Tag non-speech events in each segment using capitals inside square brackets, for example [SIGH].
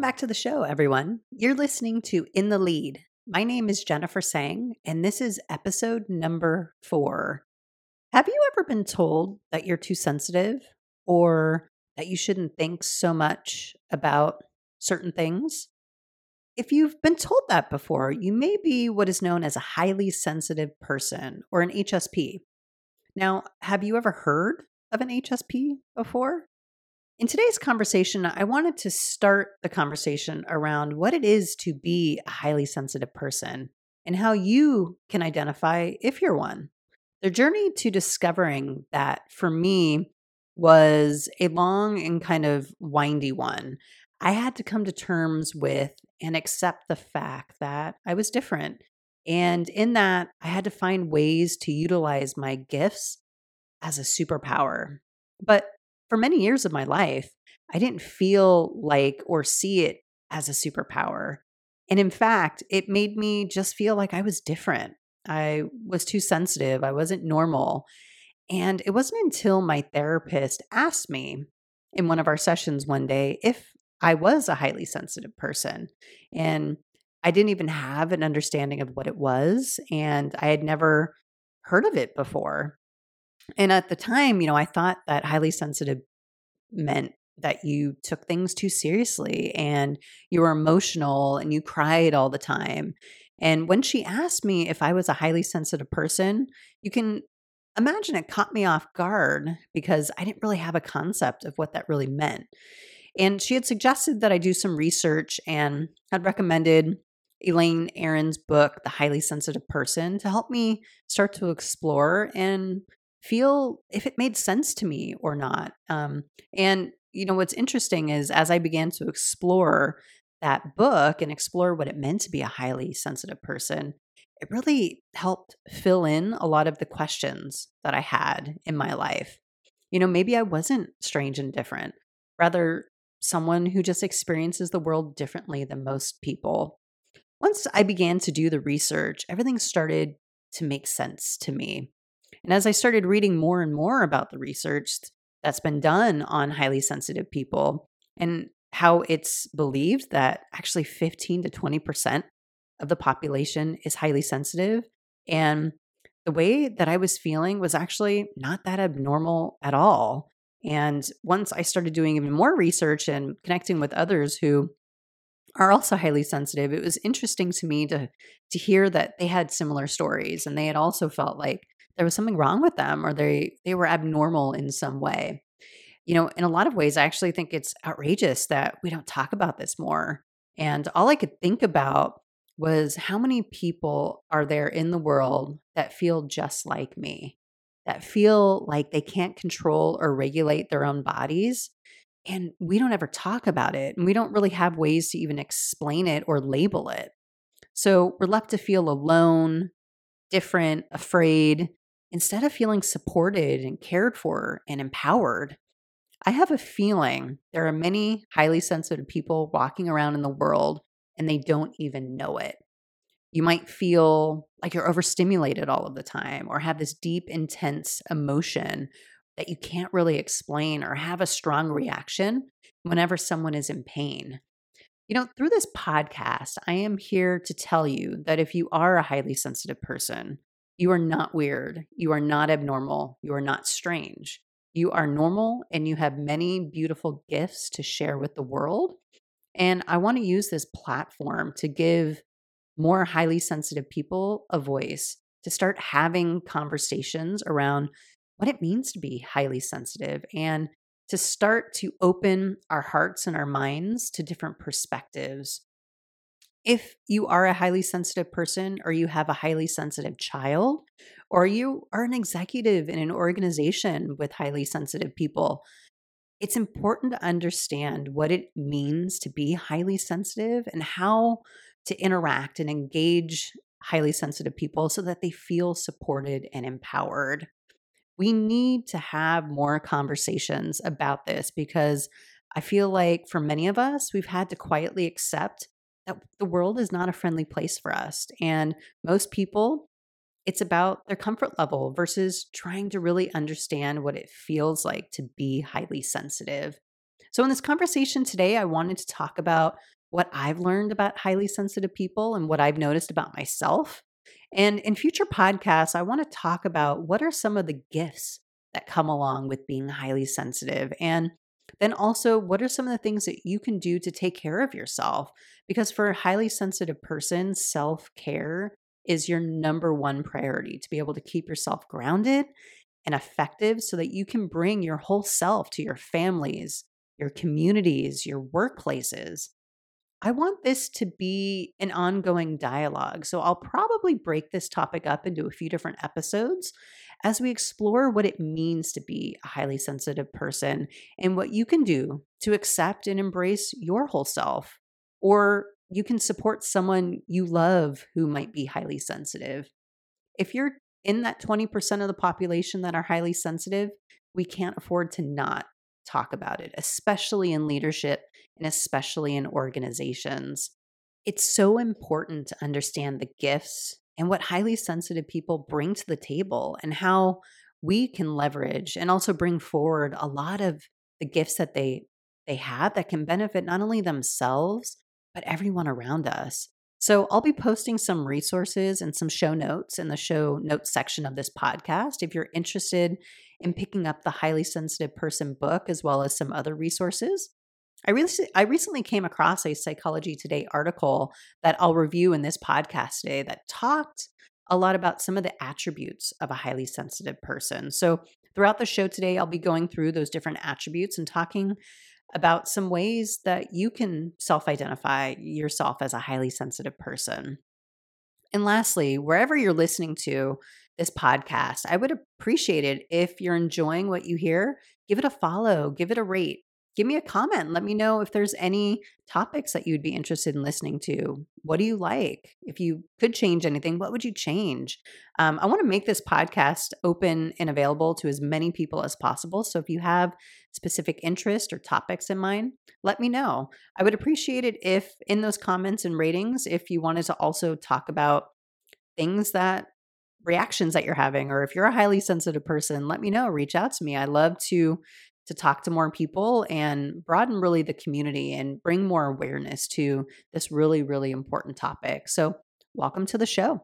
Welcome back to the show, everyone. You're listening to In the Lead. My name is Jennifer Sang, and this is episode number four. Have you ever been told that you're too sensitive or that you shouldn't think so much about certain things? If you've been told that before, you may be what is known as a highly sensitive person or an HSP. Now, have you ever heard of an HSP before? In today's conversation, I wanted to start the conversation around what it is to be a highly sensitive person and how you can identify if you're one. The journey to discovering that for me was a long and kind of windy one. I had to come to terms with and accept the fact that I was different. And in that, I had to find ways to utilize my gifts as a superpower. But for many years of my life, I didn't feel like or see it as a superpower. And in fact, it made me just feel like I was different. I was too sensitive. I wasn't normal. And it wasn't until my therapist asked me in one of our sessions one day if I was a highly sensitive person. And I didn't even have an understanding of what it was. And I had never heard of it before. And at the time, you know, I thought that highly sensitive meant that you took things too seriously and you were emotional and you cried all the time. And when she asked me if I was a highly sensitive person, you can imagine it caught me off guard because I didn't really have a concept of what that really meant. And she had suggested that I do some research and had recommended Elaine Aron's book, The Highly Sensitive Person, to help me start to explore and feel if it made sense to me or not. Um, and, you know, what's interesting is as I began to explore that book and explore what it meant to be a highly sensitive person, it really helped fill in a lot of the questions that I had in my life. You know, maybe I wasn't strange and different, rather, someone who just experiences the world differently than most people. Once I began to do the research, everything started to make sense to me. And as I started reading more and more about the research that's been done on highly sensitive people and how it's believed that actually 15 to 20% of the population is highly sensitive. And the way that I was feeling was actually not that abnormal at all. And once I started doing even more research and connecting with others who are also highly sensitive, it was interesting to me to to hear that they had similar stories and they had also felt like there was something wrong with them or they they were abnormal in some way. You know, in a lot of ways I actually think it's outrageous that we don't talk about this more. And all I could think about was how many people are there in the world that feel just like me, that feel like they can't control or regulate their own bodies. And we don't ever talk about it. And we don't really have ways to even explain it or label it. So we're left to feel alone, different, afraid, instead of feeling supported and cared for and empowered. I have a feeling there are many highly sensitive people walking around in the world and they don't even know it. You might feel like you're overstimulated all of the time or have this deep, intense emotion that you can't really explain or have a strong reaction whenever someone is in pain. You know, through this podcast, I am here to tell you that if you are a highly sensitive person, you are not weird. You are not abnormal. You are not strange. You are normal and you have many beautiful gifts to share with the world. And I want to use this platform to give more highly sensitive people a voice to start having conversations around what it means to be highly sensitive and to start to open our hearts and our minds to different perspectives if you are a highly sensitive person or you have a highly sensitive child or you are an executive in an organization with highly sensitive people it's important to understand what it means to be highly sensitive and how to interact and engage highly sensitive people so that they feel supported and empowered. We need to have more conversations about this because I feel like for many of us, we've had to quietly accept that the world is not a friendly place for us. And most people, it's about their comfort level versus trying to really understand what it feels like to be highly sensitive. So, in this conversation today, I wanted to talk about what I've learned about highly sensitive people and what I've noticed about myself. And in future podcasts, I want to talk about what are some of the gifts that come along with being highly sensitive. And then also, what are some of the things that you can do to take care of yourself? Because for a highly sensitive person, self care is your number one priority to be able to keep yourself grounded and effective so that you can bring your whole self to your families, your communities, your workplaces. I want this to be an ongoing dialogue. So I'll probably break this topic up into a few different episodes as we explore what it means to be a highly sensitive person and what you can do to accept and embrace your whole self. Or you can support someone you love who might be highly sensitive. If you're in that 20% of the population that are highly sensitive, we can't afford to not talk about it, especially in leadership and especially in organizations. It's so important to understand the gifts and what highly sensitive people bring to the table and how we can leverage and also bring forward a lot of the gifts that they they have that can benefit not only themselves but everyone around us. So I'll be posting some resources and some show notes in the show notes section of this podcast if you're interested in picking up the highly sensitive person book as well as some other resources. I really I recently came across a Psychology Today article that I'll review in this podcast today that talked a lot about some of the attributes of a highly sensitive person. So throughout the show today I'll be going through those different attributes and talking about some ways that you can self-identify yourself as a highly sensitive person. And lastly, wherever you're listening to this podcast, I would appreciate it if you're enjoying what you hear, give it a follow, give it a rate give me a comment. Let me know if there's any topics that you'd be interested in listening to. What do you like? If you could change anything, what would you change? Um, I want to make this podcast open and available to as many people as possible. So if you have specific interest or topics in mind, let me know. I would appreciate it if in those comments and ratings, if you wanted to also talk about things that reactions that you're having or if you're a highly sensitive person let me know reach out to me i love to to talk to more people and broaden really the community and bring more awareness to this really, really important topic. So, welcome to the show.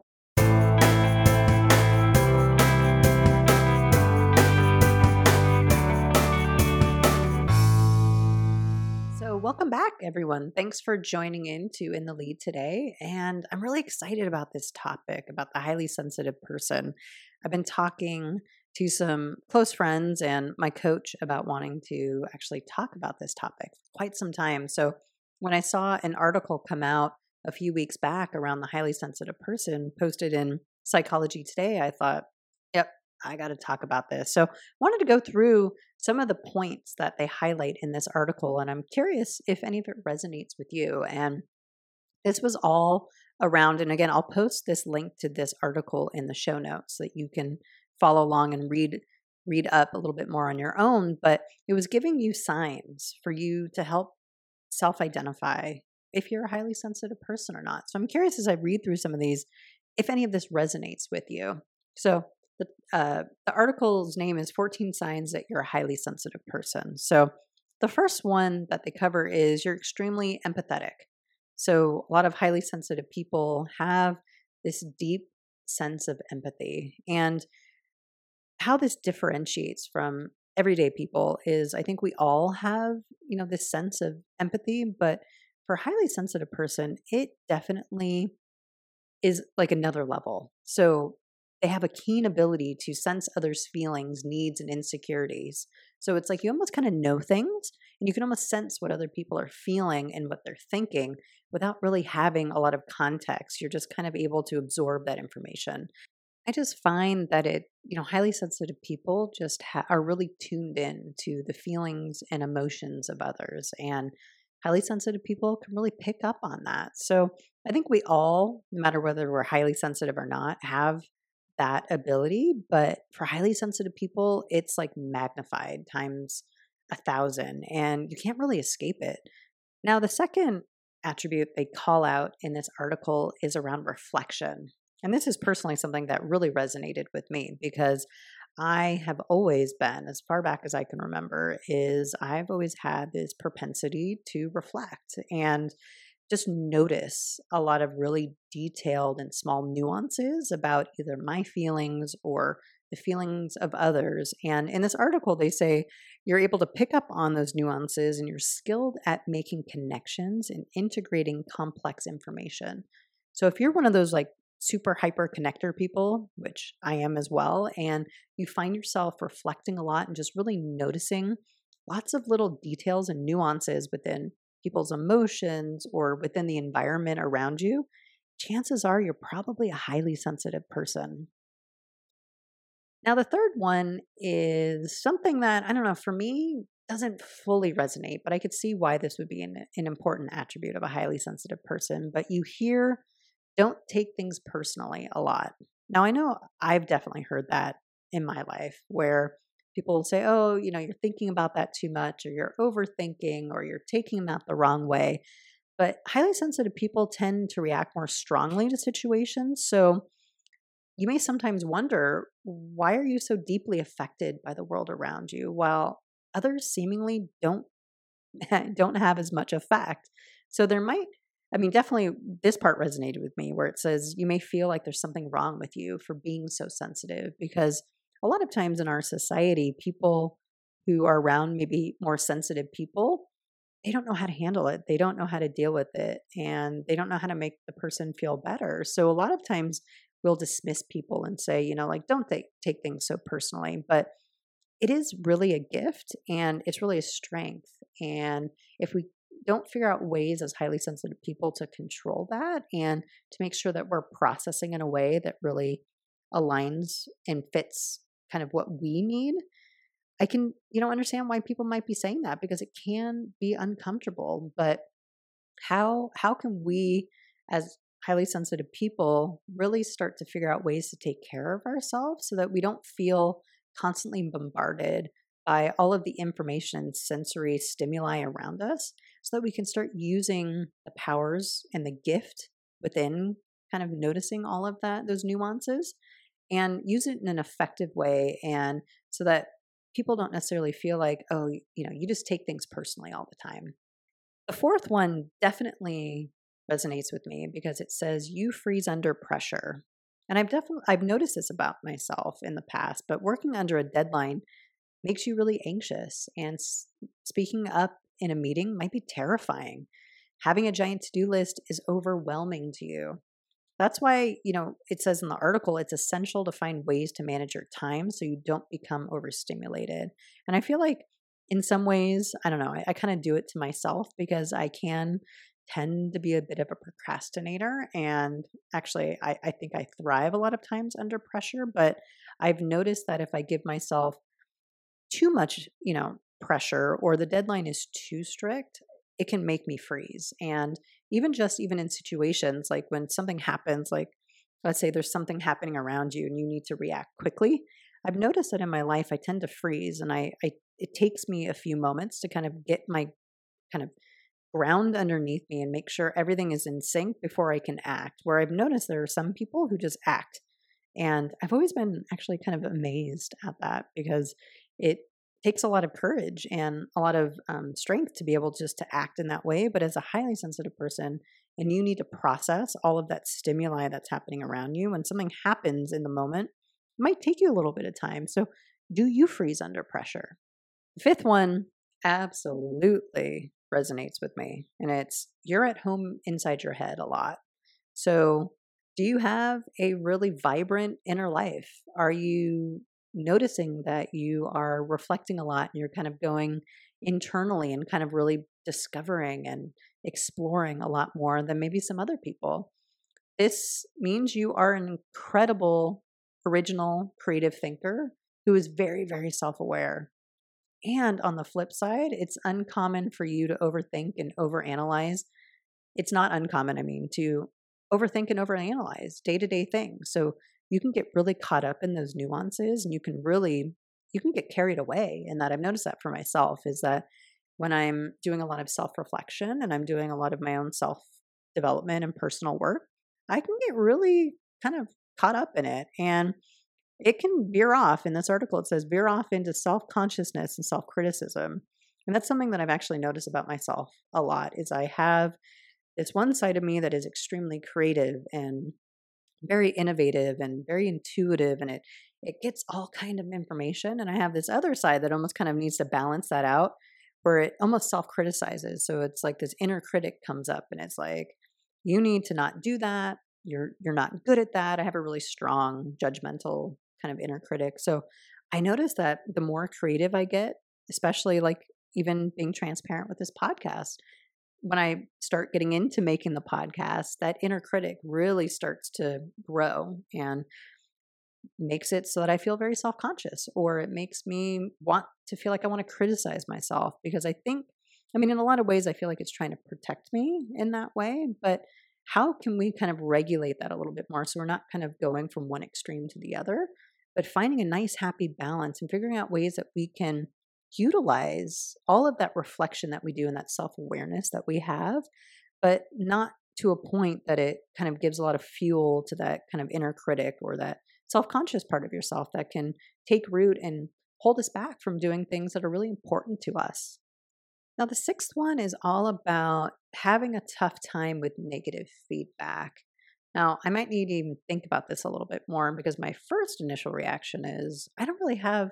So, welcome back, everyone. Thanks for joining in to In the Lead today. And I'm really excited about this topic about the highly sensitive person. I've been talking to some close friends and my coach about wanting to actually talk about this topic quite some time. So when I saw an article come out a few weeks back around the highly sensitive person posted in Psychology Today, I thought, yep, I got to talk about this. So, wanted to go through some of the points that they highlight in this article, and I'm curious if any of it resonates with you. And this was all around, and again, I'll post this link to this article in the show notes so that you can follow along and read read up a little bit more on your own, but it was giving you signs for you to help self-identify if you're a highly sensitive person or not. So I'm curious as I read through some of these if any of this resonates with you. So the uh, the article's name is 14 signs that you're a highly sensitive person. So the first one that they cover is you're extremely empathetic. So a lot of highly sensitive people have this deep sense of empathy and how this differentiates from everyday people is I think we all have, you know, this sense of empathy, but for a highly sensitive person, it definitely is like another level. So they have a keen ability to sense others' feelings, needs, and insecurities. So it's like you almost kind of know things and you can almost sense what other people are feeling and what they're thinking without really having a lot of context. You're just kind of able to absorb that information. I just find that it, you know, highly sensitive people just ha- are really tuned in to the feelings and emotions of others. And highly sensitive people can really pick up on that. So I think we all, no matter whether we're highly sensitive or not, have that ability. But for highly sensitive people, it's like magnified times a thousand, and you can't really escape it. Now, the second attribute they call out in this article is around reflection. And this is personally something that really resonated with me because I have always been, as far back as I can remember, is I've always had this propensity to reflect and just notice a lot of really detailed and small nuances about either my feelings or the feelings of others. And in this article, they say you're able to pick up on those nuances and you're skilled at making connections and integrating complex information. So if you're one of those like super hyper connector people, which I am as well, and you find yourself reflecting a lot and just really noticing lots of little details and nuances within people's emotions or within the environment around you, chances are you're probably a highly sensitive person. Now, the third one is something that I don't know, for me, doesn't fully resonate, but I could see why this would be an, an important attribute of a highly sensitive person. But you hear, don't take things personally a lot. Now, I know I've definitely heard that in my life where people will say, oh, you know, you're thinking about that too much, or you're overthinking, or you're taking that the wrong way. But highly sensitive people tend to react more strongly to situations. So you may sometimes wonder why are you so deeply affected by the world around you while others seemingly don't [LAUGHS] don't have as much effect so there might i mean definitely this part resonated with me where it says you may feel like there's something wrong with you for being so sensitive because a lot of times in our society people who are around maybe more sensitive people they don't know how to handle it they don't know how to deal with it and they don't know how to make the person feel better so a lot of times we'll dismiss people and say, you know, like, don't take, take things so personally. But it is really a gift and it's really a strength. And if we don't figure out ways as highly sensitive people to control that and to make sure that we're processing in a way that really aligns and fits kind of what we need, I can, you know, understand why people might be saying that because it can be uncomfortable. But how how can we as highly sensitive people really start to figure out ways to take care of ourselves so that we don't feel constantly bombarded by all of the information sensory stimuli around us so that we can start using the powers and the gift within kind of noticing all of that those nuances and use it in an effective way and so that people don't necessarily feel like oh you know you just take things personally all the time the fourth one definitely resonates with me because it says you freeze under pressure. And I've definitely I've noticed this about myself in the past, but working under a deadline makes you really anxious and speaking up in a meeting might be terrifying. Having a giant to-do list is overwhelming to you. That's why, you know, it says in the article it's essential to find ways to manage your time so you don't become overstimulated. And I feel like in some ways, I don't know, I, I kind of do it to myself because I can tend to be a bit of a procrastinator. And actually, I, I think I thrive a lot of times under pressure. But I've noticed that if I give myself too much, you know, pressure or the deadline is too strict, it can make me freeze. And even just even in situations like when something happens, like let's say there's something happening around you and you need to react quickly. I've noticed that in my life I tend to freeze and I, I it takes me a few moments to kind of get my kind of ground underneath me and make sure everything is in sync before I can act. Where I've noticed there are some people who just act. And I've always been actually kind of amazed at that because it takes a lot of courage and a lot of um, strength to be able just to act in that way. But as a highly sensitive person, and you need to process all of that stimuli that's happening around you, when something happens in the moment, it might take you a little bit of time. So, do you freeze under pressure? The fifth one, absolutely resonates with me. And it's you're at home inside your head a lot. So, do you have a really vibrant inner life? Are you noticing that you are reflecting a lot and you're kind of going internally and kind of really discovering and exploring a lot more than maybe some other people? This means you are an incredible, original, creative thinker who is very, very self aware. And on the flip side, it's uncommon for you to overthink and overanalyze. It's not uncommon, I mean, to overthink and overanalyze day to day things. So you can get really caught up in those nuances and you can really you can get carried away and that i've noticed that for myself is that when i'm doing a lot of self-reflection and i'm doing a lot of my own self development and personal work i can get really kind of caught up in it and it can veer off. In this article, it says veer off into self consciousness and self criticism. And that's something that I've actually noticed about myself a lot is I have this one side of me that is extremely creative and very innovative and very intuitive and it it gets all kind of information and i have this other side that almost kind of needs to balance that out where it almost self-criticizes so it's like this inner critic comes up and it's like you need to not do that. You're you're not good at that. I have a really strong judgmental kind of inner critic so i notice that the more creative i get especially like even being transparent with this podcast when I start getting into making the podcast, that inner critic really starts to grow and makes it so that I feel very self conscious, or it makes me want to feel like I want to criticize myself because I think, I mean, in a lot of ways, I feel like it's trying to protect me in that way. But how can we kind of regulate that a little bit more so we're not kind of going from one extreme to the other, but finding a nice, happy balance and figuring out ways that we can utilize all of that reflection that we do and that self awareness that we have, but not to a point that it kind of gives a lot of fuel to that kind of inner critic or that self conscious part of yourself that can take root and hold us back from doing things that are really important to us. Now, the sixth one is all about having a tough time with negative feedback. Now, I might need to even think about this a little bit more because my first initial reaction is I don't really have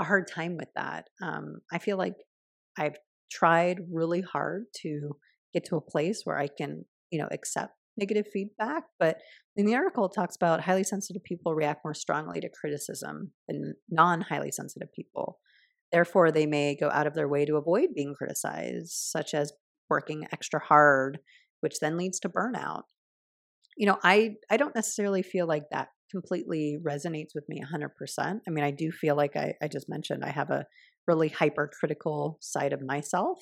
a hard time with that. Um, I feel like I've tried really hard to get to a place where I can, you know, accept negative feedback. But in the article, it talks about highly sensitive people react more strongly to criticism than non highly sensitive people. Therefore, they may go out of their way to avoid being criticized, such as working extra hard, which then leads to burnout. You know, I, I don't necessarily feel like that completely resonates with me 100%. I mean, I do feel like I, I just mentioned I have a really hypercritical side of myself.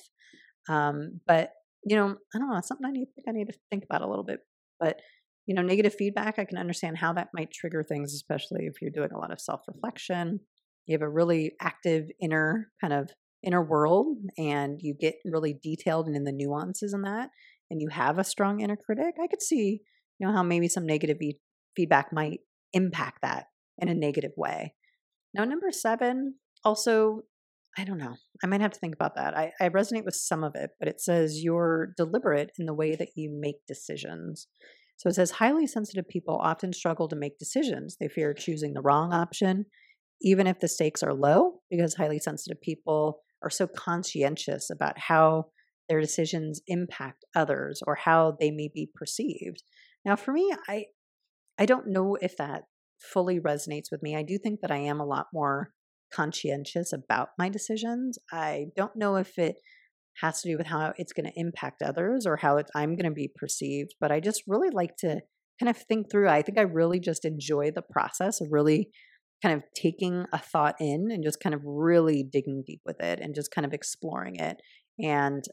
Um, but, you know, I don't know, something I need, I need to think about a little bit. But, you know, negative feedback, I can understand how that might trigger things, especially if you're doing a lot of self reflection. You have a really active inner kind of inner world and you get really detailed and in the nuances in that and you have a strong inner critic i could see you know how maybe some negative feedback might impact that in a negative way. Now, number seven, also, I don't know. I might have to think about that. I, I resonate with some of it, but it says you're deliberate in the way that you make decisions. So it says highly sensitive people often struggle to make decisions. They fear choosing the wrong option, even if the stakes are low, because highly sensitive people are so conscientious about how their decisions impact others or how they may be perceived. Now, for me, I I don't know if that fully resonates with me. I do think that I am a lot more conscientious about my decisions. I don't know if it has to do with how it's going to impact others or how I'm going to be perceived, but I just really like to kind of think through. I think I really just enjoy the process of really kind of taking a thought in and just kind of really digging deep with it and just kind of exploring it. And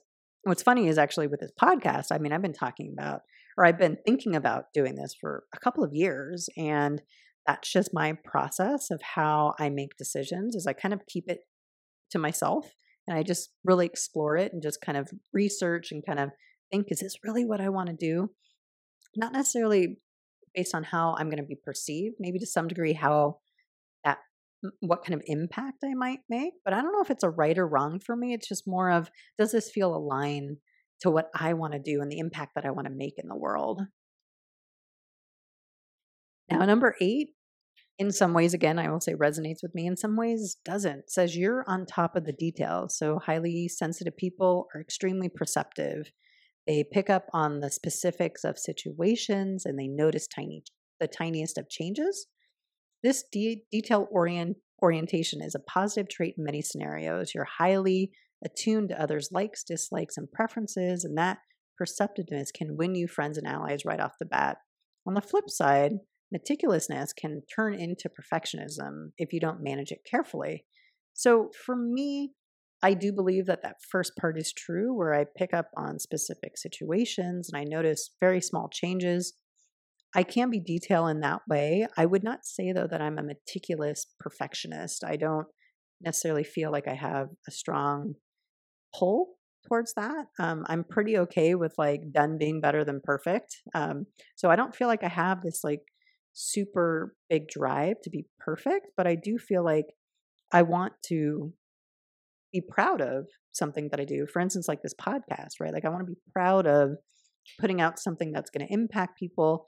what's funny is actually with this podcast, I mean, I've been talking about or I've been thinking about doing this for a couple of years and that's just my process of how I make decisions is I kind of keep it to myself and I just really explore it and just kind of research and kind of think is this really what I want to do? Not necessarily based on how I'm going to be perceived, maybe to some degree how that what kind of impact I might make, but I don't know if it's a right or wrong for me. It's just more of does this feel aligned to what I want to do and the impact that I want to make in the world. Now, number eight, in some ways, again, I will say resonates with me, in some ways doesn't. says you're on top of the details. So, highly sensitive people are extremely perceptive. They pick up on the specifics of situations and they notice tiny, the tiniest of changes. This de- detail orient, orientation is a positive trait in many scenarios. You're highly attuned to others' likes, dislikes, and preferences, and that perceptiveness can win you friends and allies right off the bat. On the flip side, meticulousness can turn into perfectionism if you don't manage it carefully. So for me, I do believe that that first part is true, where I pick up on specific situations and I notice very small changes. I can be detailed in that way. I would not say, though, that I'm a meticulous perfectionist. I don't necessarily feel like I have a strong pull towards that. Um, I'm pretty okay with like done being better than perfect. Um, so I don't feel like I have this like super big drive to be perfect, but I do feel like I want to be proud of something that I do. For instance, like this podcast, right? Like I want to be proud of putting out something that's going to impact people.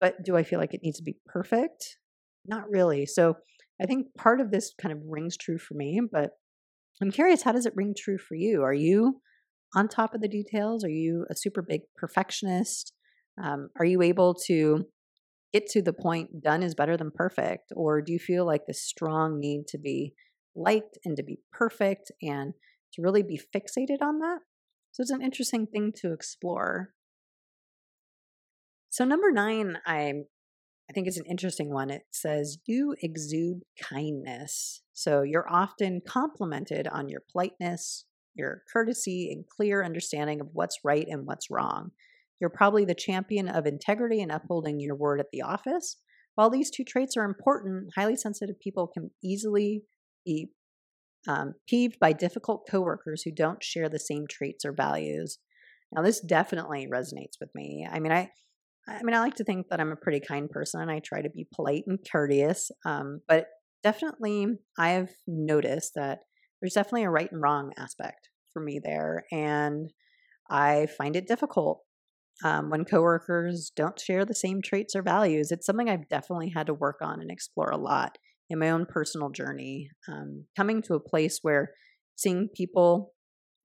But do I feel like it needs to be perfect? Not really. So I think part of this kind of rings true for me, but I'm curious, how does it ring true for you? Are you on top of the details? Are you a super big perfectionist? Um, are you able to get to the point done is better than perfect? Or do you feel like this strong need to be liked and to be perfect and to really be fixated on that? So it's an interesting thing to explore. So number nine, I I think it's an interesting one. It says you exude kindness. So you're often complimented on your politeness, your courtesy, and clear understanding of what's right and what's wrong. You're probably the champion of integrity and upholding your word at the office. While these two traits are important, highly sensitive people can easily be um, peeved by difficult coworkers who don't share the same traits or values. Now, this definitely resonates with me. I mean, I, I mean, I like to think that I'm a pretty kind person. I try to be polite and courteous, um, but definitely, I've noticed that there's definitely a right and wrong aspect for me there, and I find it difficult um, when coworkers don't share the same traits or values. It's something I've definitely had to work on and explore a lot in my own personal journey. Um, coming to a place where seeing people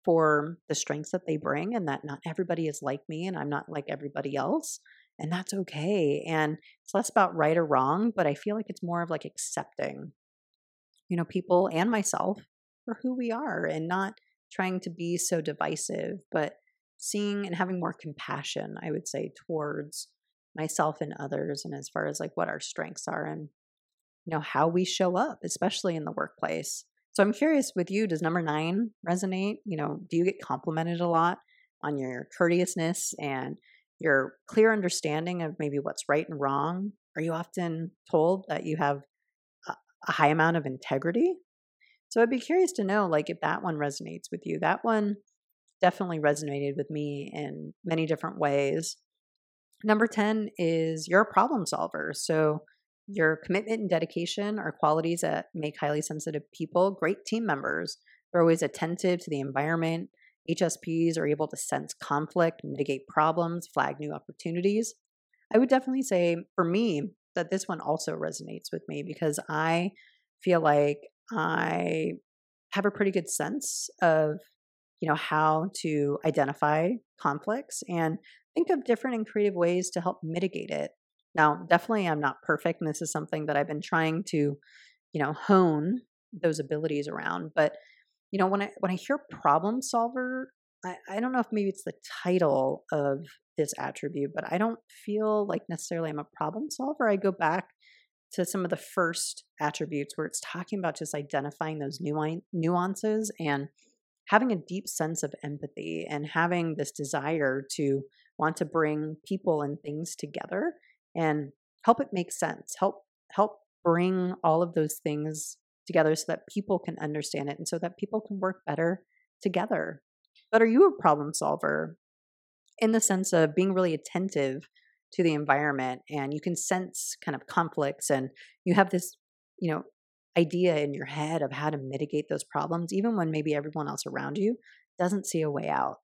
for the strengths that they bring and that not everybody is like me and I'm not like everybody else. And that's okay. And it's less about right or wrong, but I feel like it's more of like accepting, you know, people and myself for who we are and not trying to be so divisive, but seeing and having more compassion, I would say, towards myself and others and as far as like what our strengths are and you know how we show up especially in the workplace so i'm curious with you does number nine resonate you know do you get complimented a lot on your courteousness and your clear understanding of maybe what's right and wrong are you often told that you have a, high amount of integrity so i'd be curious to know like if that one resonates with you that one definitely resonated with me in many different ways. Number 10 is you're a problem solver. So, your commitment and dedication are qualities that make highly sensitive people great team members. They're always attentive to the environment. HSPs are able to sense conflict, mitigate problems, flag new opportunities. I would definitely say for me that this one also resonates with me because I feel like I have a pretty good sense of you know how to identify conflicts and think of different and creative ways to help mitigate it now definitely i'm not perfect and this is something that i've been trying to you know hone those abilities around but you know when i when i hear problem solver I, I don't know if maybe it's the title of this attribute but i don't feel like necessarily i'm a problem solver. I go back to some of the first attributes where it's talking about just identifying those nuances and having a deep sense of empathy and having this desire to want to bring people and things together and help it make sense help help bring all of those things together so that people can understand it and so that people can work better together but are you a problem solver in the sense of being really attentive to the environment and you can sense kind of conflicts and you have this you know idea in your head of how to mitigate those problems, even when maybe everyone else around you doesn't see a way out.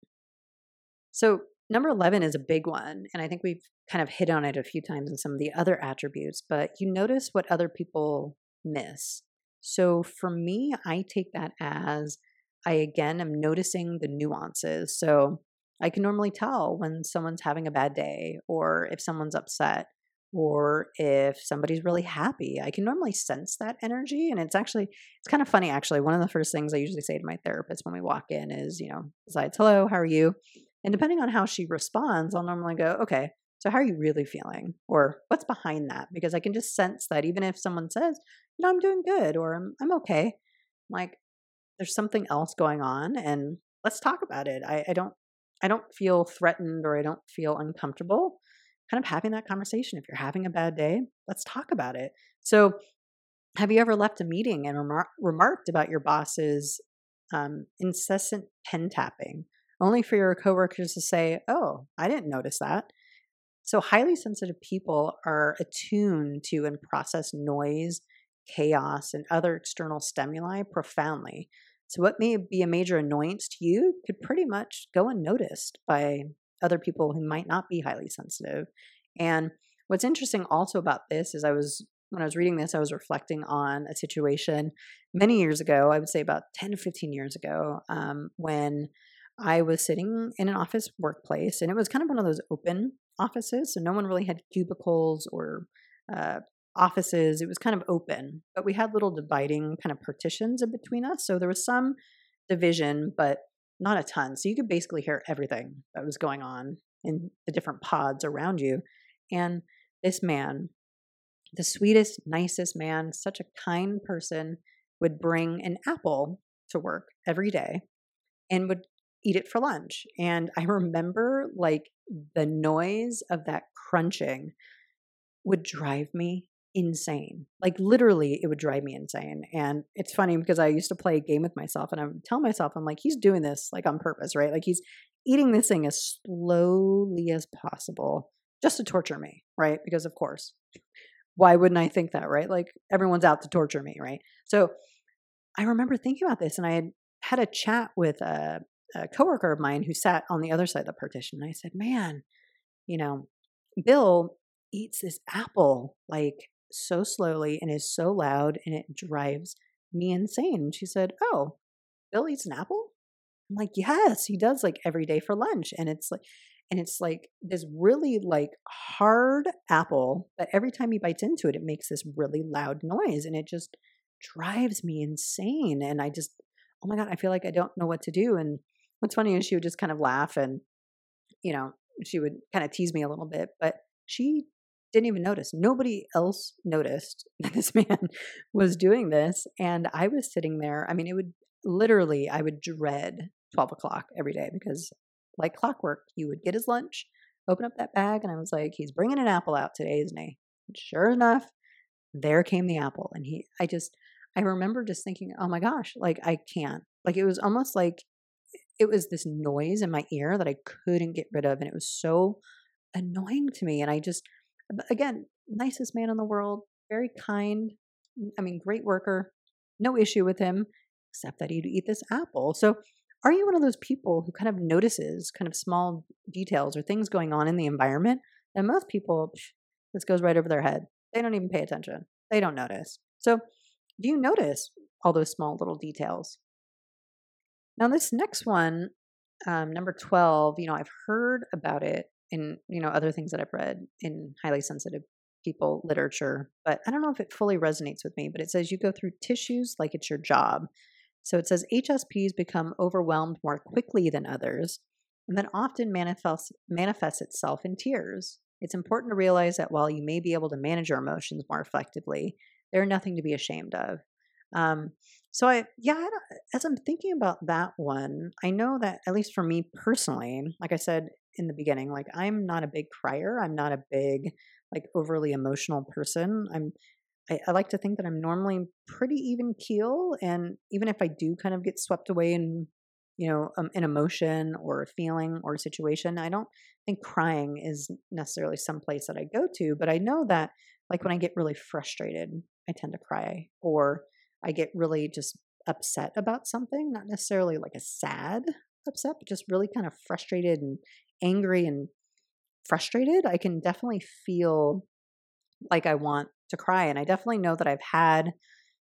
So, number 11 is a big one. And I think we've kind of hit on it a few times in some of the other attributes, but you notice what other people miss. So, for me, I take that as I again am noticing the nuances. So, I can normally tell when someone's having a bad day or if someone's upset or if somebody's really happy. I can normally sense that energy. And it's actually, it's kind of funny actually. One of the first things I usually say to my therapist when we walk in is, you know, besides, hello, how are you? And depending on how she responds, I'll normally go, okay, so how are you really feeling? Or what's behind that? Because I can just sense that even if someone says, know, I'm doing good or I'm, I'm okay, I'm like, there's something else going on and let's talk about it. I, I don't, I don't feel threatened or I don't feel uncomfortable kind of having that conversation. If you're having a bad day, let's talk about it. So, have you ever left a meeting and remar- remarked about your boss's um, incessant pen tapping, only for your coworkers to say, "Oh, I didn't notice that"? So, highly sensitive people are attuned to and process noise, chaos, and other external stimuli profoundly. So, what may be a major annoyance to you could pretty much go unnoticed by other people who might not be highly sensitive. And what's interesting also about this is I was, when I was reading this, I was reflecting on a situation many years ago, I would say about 10 to 15 years ago, um, when I was sitting in an office workplace and it was kind of one of those open offices. So no one really had cubicles or uh, offices. It was kind of open, but we had little dividing kind of partitions in between us. So there was some division, but not a ton. So you could basically hear everything that was going on in the different pods around you. And this man, the sweetest, nicest man, such a kind person, would bring an apple to work every day and would eat it for lunch. And I [LAUGHS] remember like the noise of that crunching would drive me insane. Like literally, it would drive me insane. And it's funny because I used to play a game with myself and I would tell myself, I'm like, he's doing this like on purpose, right? Like he's eating this thing as slowly as possible just to torture me, right? Because of course, why wouldn't I think that, right? Like everyone's out to torture me, right? So I remember thinking about this and I had had a chat with a, a coworker of mine who sat on the other side of the partition. And I said, man, you know, Bill eats this apple like so slowly and is so loud and it drives me insane. She said, Oh, Bill eats an apple? I'm like, Yes, he does like every day for lunch. And it's like, and it's like this really like hard apple that every time he bites into it, it makes this really loud noise and it just drives me insane. And I just, oh my God, I feel like I don't know what to do. And what's funny is she would just kind of laugh and, you know, she would kind of tease me a little bit, but she didn't even notice. Nobody else noticed [LAUGHS] that this man was doing this. And I was sitting there. I mean, it would literally, I would dread 12 o'clock every day because, like clockwork, you would get his lunch, open up that bag, and I was like, he's bringing an apple out today, isn't he? And sure enough, there came the apple. And he, I just, I remember just thinking, oh my gosh, like I can't. Like it was almost like it was this noise in my ear that I couldn't get rid of. And it was so annoying to me. And I just, again, nicest man in the world, very kind. I mean, great worker, no issue with him, except that he'd eat this apple. So, are you one of those people who kind of notices kind of small details or things going on in the environment that most people, psh, this goes right over their head? They don't even pay attention, they don't notice. So, do you notice all those small little details? Now, this next one, um, number 12, you know, I've heard about it in you know other things that I've read in highly sensitive people literature, but I don't know if it fully resonates with me. But it says you go through tissues like it's your job. So it says HSPs become overwhelmed more quickly than others, and then often manifests manifests itself in tears. It's important to realize that while you may be able to manage your emotions more effectively, they're nothing to be ashamed of. Um, so I, yeah, as I'm thinking about that one, I know that at least for me personally, like I said, in the beginning. Like I'm not a big crier. I'm not a big like overly emotional person. I'm I, I, like to think that I'm normally pretty even keel, and even if I do kind of get swept away in you know um, an emotion or a feeling or a situation, I don't think crying is necessarily some place that I go to. But I know that like when I get really frustrated, I tend to cry, or I get really just upset about something, not necessarily like a sad upset, but just really kind of frustrated and angry and frustrated, I can definitely feel like I want to cry. And I definitely know that I've had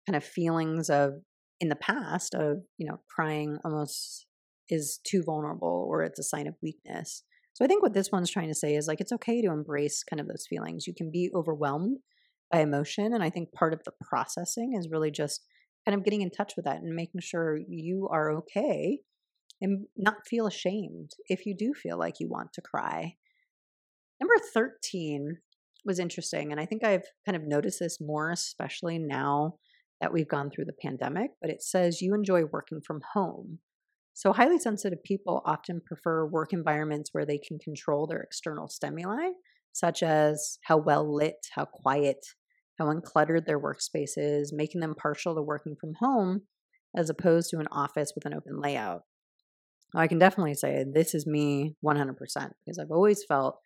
kind of feelings of in the past of, you know, crying almost is too vulnerable or it's a sign of weakness. So I think what this one's trying to say is like it's okay to embrace kind of those feelings. You can be overwhelmed by emotion. And I think part of the processing is really just kind of getting in touch with that and making sure you are okay and not feel ashamed if you do feel like you want to cry. Number 13 was interesting. And I think I've kind of noticed this more, especially now that we've gone through the pandemic, but it says you enjoy working from home. So, highly sensitive people often prefer work environments where they can control their external stimuli, such as how well lit, how quiet, how uncluttered their workspace is, making them partial to working from home as opposed to an office with an open layout. I can definitely say this is me 100% because I've always felt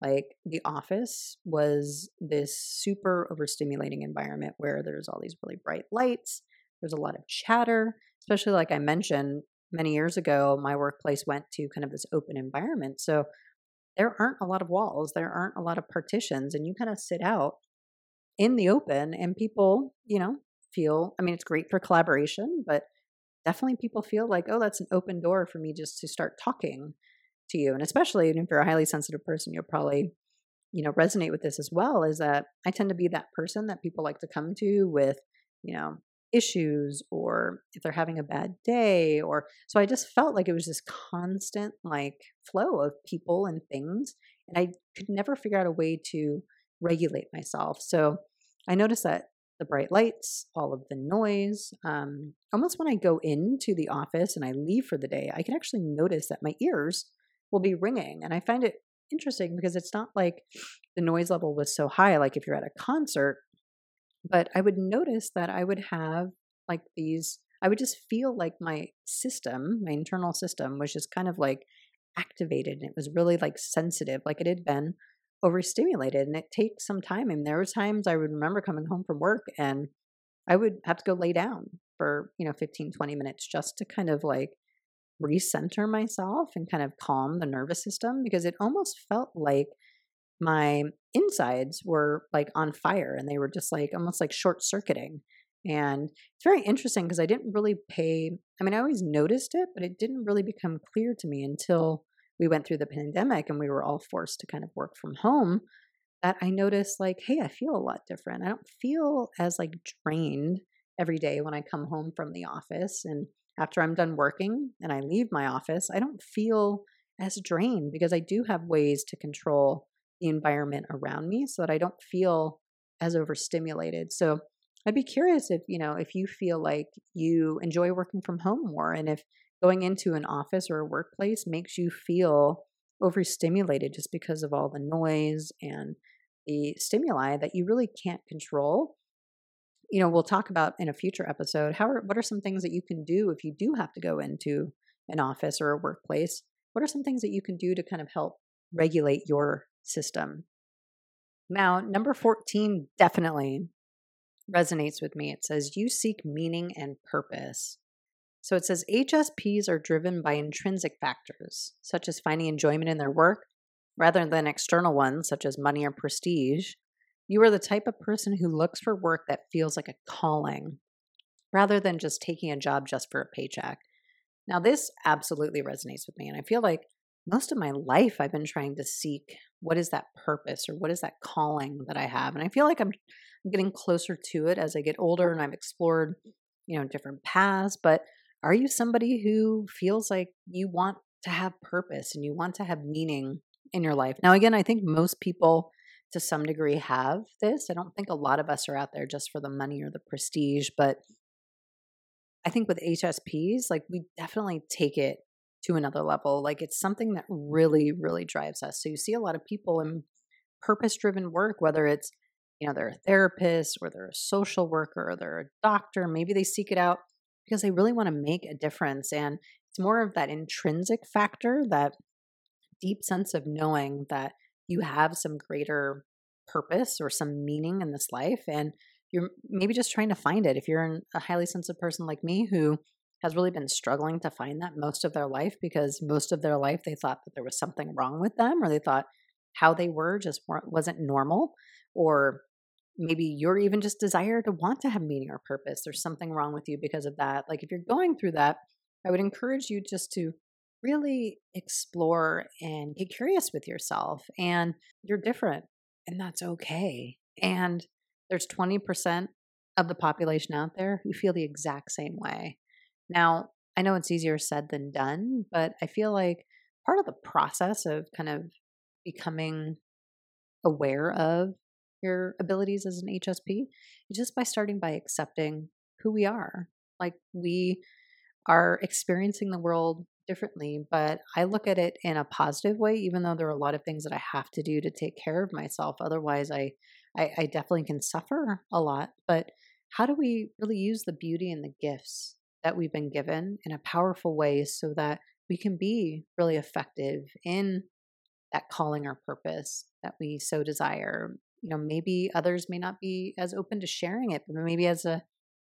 Like the office was this super overstimulating environment where there's all these really bright lights, there's a lot of chatter, especially like I mentioned many years ago, my workplace went to kind of this open environment. So there aren't a lot of walls, there aren't a lot of partitions, and you kind of sit out in the open and people, you know, feel I mean, it's great for collaboration, but definitely people feel like, oh, that's an open door for me just to start talking to you. And especially if you're a highly sensitive person, you'll probably, you know, resonate with this as well, is that I tend to be that person that people like to come to with, you know, issues or if they're having a bad day or so I just felt like it was this constant like flow of people and things and I could never figure out a way to regulate myself. So I noticed that the bright lights, all of the noise, um, almost when I go into the office and I leave for the day, I can actually notice that my ears will be ringing. And I find it interesting because it's not like the noise level was so high, like if you're at a concert, but I would notice that I would have like these, I would just feel like my system, my internal system was just kind of like activated and it was really like sensitive, like it had been overstimulated and it takes some time. And there were times I would remember coming home from work and I would have to go lay down for, you know, 15, 20 minutes just to kind of like recenter myself and kind of calm the nervous system because it almost felt like my insides were like on fire and they were just like almost like short circuiting. And it's very interesting because I didn't really pay, I mean, I always noticed it, but it didn't really become clear to me until we went through the pandemic and we were all forced to kind of work from home that I noticed like, hey, I feel a lot different. I don't feel as like drained every day when I come home from the office. And after I'm done working and I leave my office, I don't feel as drained because I do have ways to control the environment around me so that I don't feel as overstimulated. So I'd be curious if, you know, if you feel like you enjoy working from home more and if going into an office or a workplace makes you feel overstimulated just because of all the noise and the stimuli that you really can't control. You know, we'll talk about in a future episode how are, what are some things that you can do if you do have to go into an office or a workplace? What are some things that you can do to kind of help regulate your system? Now, number 14 definitely resonates with me. It says, You seek meaning and purpose. So it says HSPs are driven by intrinsic factors, such as finding enjoyment in their work, rather than external ones, such as money or prestige. You are the type of person who looks for work that feels like a calling, rather than just taking a job just for a paycheck. Now, this absolutely resonates with me. And I feel like most of my life I've been trying to seek what is that purpose or what is that calling that I have. And I feel like I'm, getting closer to it as I get older and I've explored, you know, different paths. But are you somebody who feels like you want to have purpose and you want to have meaning in your life? Now, again, I think most people to some degree have this. I don't think a lot of us are out there just for the money or the prestige, but I think with HSPs, like we definitely take it to another level. Like it's something that really, really drives us. So you see a lot of people in purpose driven work, whether it's, you know, they're a therapist or they're a social worker or they're a doctor, maybe they seek it out because they really want to make a difference. And it's more of that intrinsic factor, that deep sense of knowing that you have some greater purpose or some meaning in this life. And you're maybe just trying to find it. If you're a highly sensitive person like me who has really been struggling to find that most of their life because most of their life they thought that there was something wrong with them or they thought how they were just wasn't normal or maybe you're even just desire to want to have meaning or purpose. There's something wrong with you because of that. Like if you're going through that, I would encourage you just to really explore and get curious with yourself. And you're different, and that's okay. And there's 20% of the population out there who feel the exact same way. Now, I know it's easier said than done, but I feel like part of the process of kind of becoming aware of your abilities as an HSP just by starting by accepting who we are. Like we are experiencing the world differently, but I look at it in a positive way, even though there are a lot of things that I have to do to take care of myself. Otherwise, I, I, I definitely can suffer a lot. But how do we really use the beauty and the gifts that we've been given in a powerful way so that we can be really effective in that calling our purpose? that we so desire. You know, maybe others may not be as open to sharing it, but maybe as a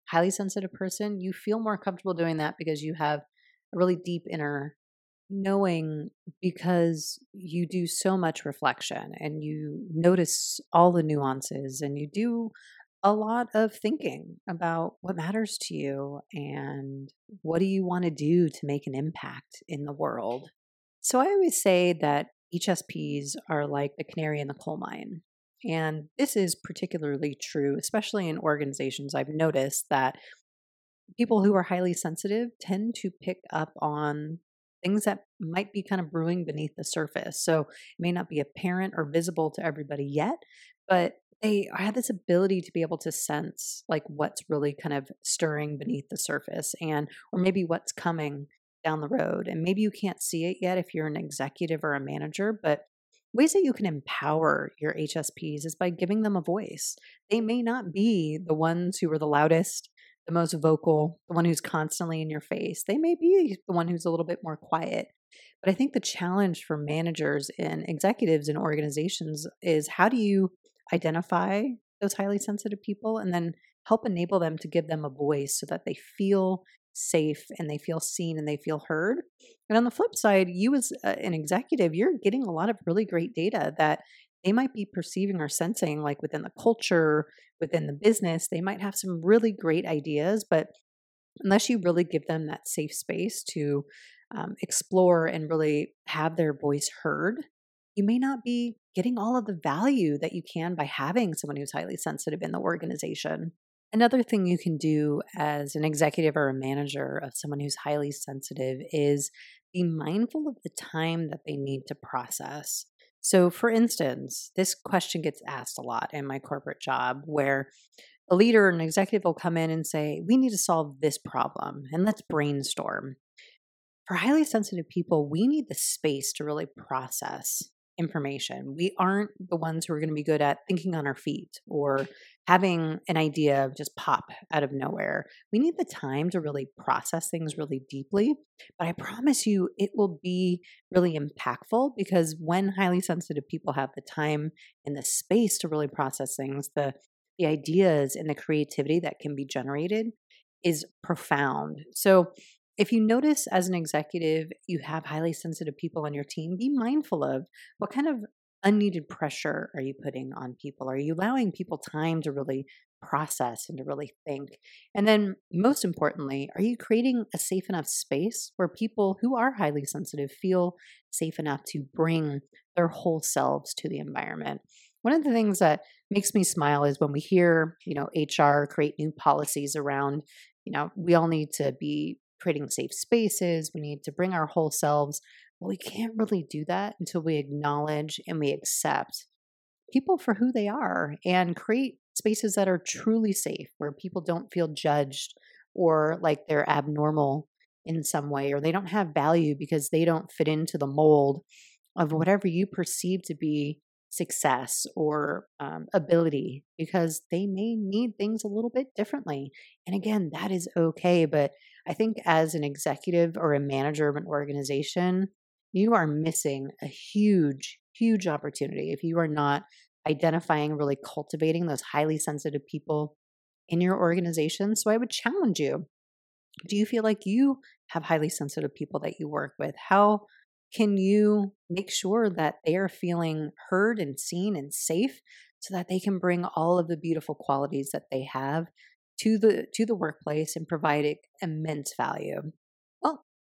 highly sensitive person, you feel more comfortable doing that because you have a really deep inner knowing because you do so much reflection and you notice all the nuances and you do a lot of thinking about what matters to you and what do you want to do to make an impact in the world. So I always say that HSPs are like the canary in the coal mine. And this is particularly true, especially in organizations. I've noticed that people who are highly sensitive tend to pick up on things that might be kind of brewing beneath the surface. So it may not be apparent or visible to everybody yet, but they have this ability to be able to sense like what's really kind of stirring beneath the surface and or maybe what's coming down the road. And maybe you can't see it yet if you're an executive or a manager, but ways that you can empower your HSPs is by giving them a voice. They may not be the ones who are the loudest the most vocal, the one who's constantly in your face. They may be the one who's a little bit more quiet. But I think the challenge for managers and executives and organizations is how do you identify those highly sensitive people and then help enable them to give them a voice so that they feel safe and they feel seen and they feel heard. And on the flip side, you as an executive, you're getting a lot of really great data that they might be perceiving or sensing like within the culture, within the business, they might have some really great ideas, but unless you really give them that safe space to um, explore and really have their voice heard, you may not be getting all of the value that you can by having someone who's highly sensitive in the organization. Another thing you can do as an executive or a manager of someone who's highly sensitive is be mindful of the time that they need to process. So, for instance, this question gets asked a lot in my corporate job where a leader, or an executive will come in and say, We need to solve this problem and let's brainstorm. For highly sensitive people, we need the space to really process information. We aren't the ones who are going to be good at thinking on our feet or having an idea just pop out of nowhere. We need the time to really process things really deeply. But I promise you, it will be really impactful because when highly sensitive people have the time and the space to really process things, the the ideas and the creativity that can be generated is profound. So if you notice as an executive you have highly sensitive people on your team, be mindful of what kind of unneeded pressure are you putting on people? Are you allowing people time to really process and to really think? And then, most importantly, are you creating a safe enough space where people who are highly sensitive feel safe enough to bring their whole selves to the environment? One of the things that makes me smile is when we hear, you know, HR create new policies around, you know, we all need to be creating safe spaces. We need to bring our whole selves. Well, we can't really do that until we acknowledge and we accept people for who they are and create spaces that are truly safe where people don't feel judged or like they're abnormal in some way or they don't have value because they don't fit into the mold of whatever you perceive to be success or um, ability because they may need things a little bit differently. And again, that is okay. But I think as an executive or a manager of an organization, you are missing a huge, huge opportunity if you are not identifying, really cultivating those highly sensitive people in your organization. So I would challenge you do you feel like you have highly sensitive people that you work with? How can you make sure that they are feeling heard and seen and safe so that they can bring all of the beautiful qualities that they have to the to the workplace and provide immense value.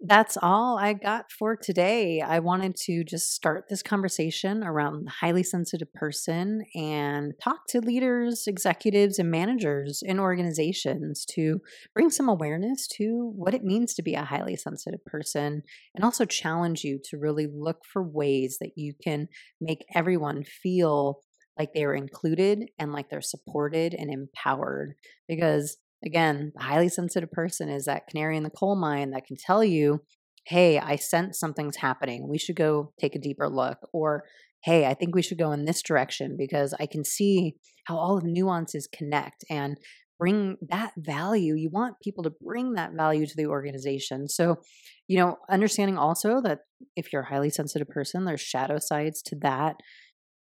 That's all I got for today. I wanted to just start this conversation around the highly sensitive person and talk to leaders, executives, and managers in organizations to bring some awareness to what it means to be a highly sensitive person and also challenge you to really look for ways that you can make everyone feel like they're included and like they're supported and empowered. Because again, the highly sensitive person is that canary in the coal mine that can tell you, hey, I sense something's happening. We should go take a deeper look. Or, hey, I think we should go in this direction because I can see how all the nuances connect and bring that value. You want people to bring that value to the organization. So, you know, understanding also that if you're a highly sensitive person, there's shadow sides to that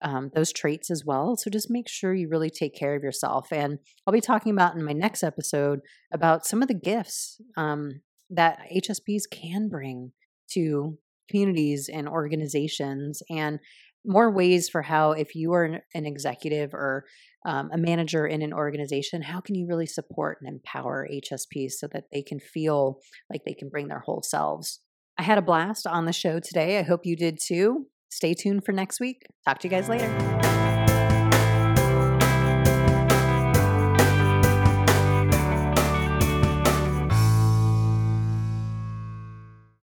um, those traits as well. So just make sure you really take care of yourself. And I'll be talking about in my next episode about some of the gifts um, that HSPs can bring to communities and organizations and more ways for how if you are an, an executive or um, a manager in an organization how can you really support and empower hsps so that they can feel like they can bring their whole selves i had a blast on the show today i hope you did too stay tuned for next week. Talk to you guys later